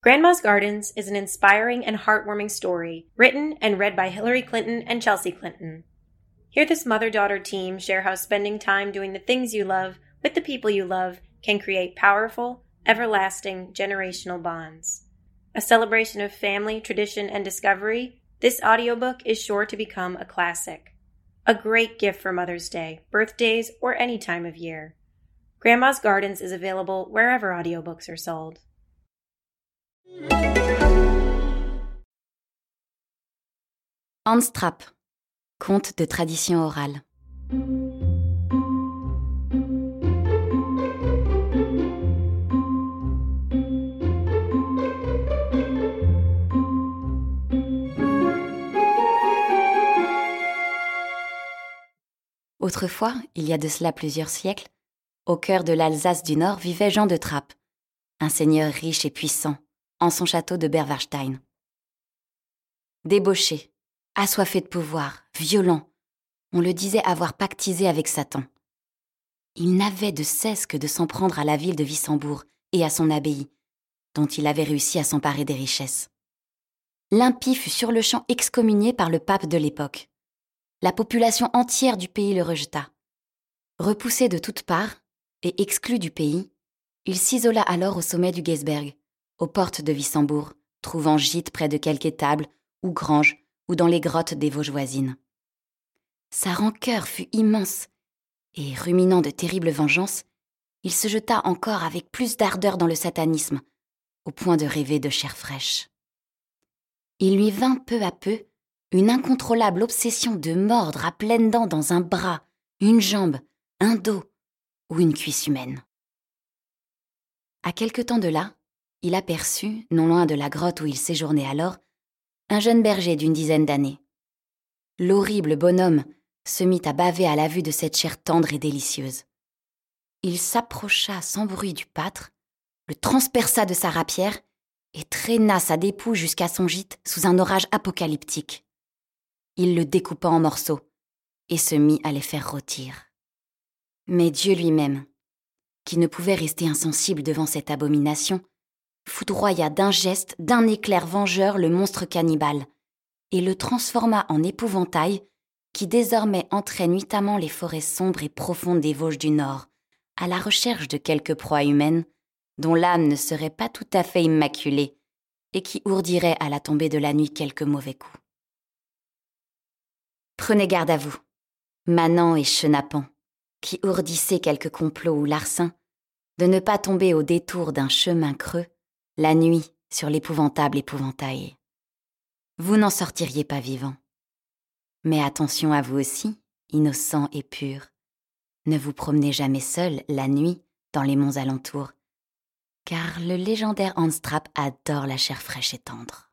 Grandma's Gardens is an inspiring and heartwarming story written and read by Hillary Clinton and Chelsea Clinton. Hear this mother daughter team share how spending time doing the things you love with the people you love can create powerful, everlasting generational bonds. A celebration of family, tradition, and discovery, this audiobook is sure to become a classic. A great gift for Mother's Day, birthdays, or any time of year. Grandma's Gardens is available wherever audiobooks are sold. Hans Trapp, conte de tradition orale. Autrefois, il y a de cela plusieurs siècles, au cœur de l'Alsace du Nord vivait Jean de Trappe, un seigneur riche et puissant, en son château de Berwarstein. Débauché, assoiffé de pouvoir, violent, on le disait avoir pactisé avec Satan. Il n'avait de cesse que de s'en prendre à la ville de Wissembourg et à son abbaye, dont il avait réussi à s'emparer des richesses. L'impie fut sur le champ excommunié par le pape de l'époque. La population entière du pays le rejeta. Repoussé de toutes parts et exclu du pays, il s'isola alors au sommet du Geisberg, aux portes de Wissembourg, trouvant gîte près de quelque étable ou grange ou dans les grottes des Vosges voisines. Sa rancœur fut immense, et ruminant de terribles vengeances, il se jeta encore avec plus d'ardeur dans le satanisme, au point de rêver de chair fraîche. Il lui vint peu à peu une incontrôlable obsession de mordre à pleines dents dans un bras, une jambe, un dos ou une cuisse humaine. À quelque temps de là, il aperçut, non loin de la grotte où il séjournait alors, un jeune berger d'une dizaine d'années. L'horrible bonhomme se mit à baver à la vue de cette chair tendre et délicieuse. Il s'approcha sans bruit du pâtre, le transperça de sa rapière et traîna sa dépouille jusqu'à son gîte sous un orage apocalyptique il le découpa en morceaux et se mit à les faire rôtir. Mais Dieu lui-même, qui ne pouvait rester insensible devant cette abomination, foudroya d'un geste, d'un éclair vengeur le monstre cannibale, et le transforma en épouvantail qui désormais entrait nuitamment les forêts sombres et profondes des Vosges du Nord, à la recherche de quelque proie humaine dont l'âme ne serait pas tout à fait immaculée et qui ourdirait à la tombée de la nuit quelques mauvais coups. Prenez garde à vous, manant et chenapan, qui ourdissez quelque complot ou larcin, de ne pas tomber au détour d'un chemin creux, la nuit, sur l'épouvantable épouvantail. Vous n'en sortiriez pas vivant. Mais attention à vous aussi, innocent et pur. Ne vous promenez jamais seul, la nuit, dans les monts alentours, car le légendaire Hans adore la chair fraîche et tendre.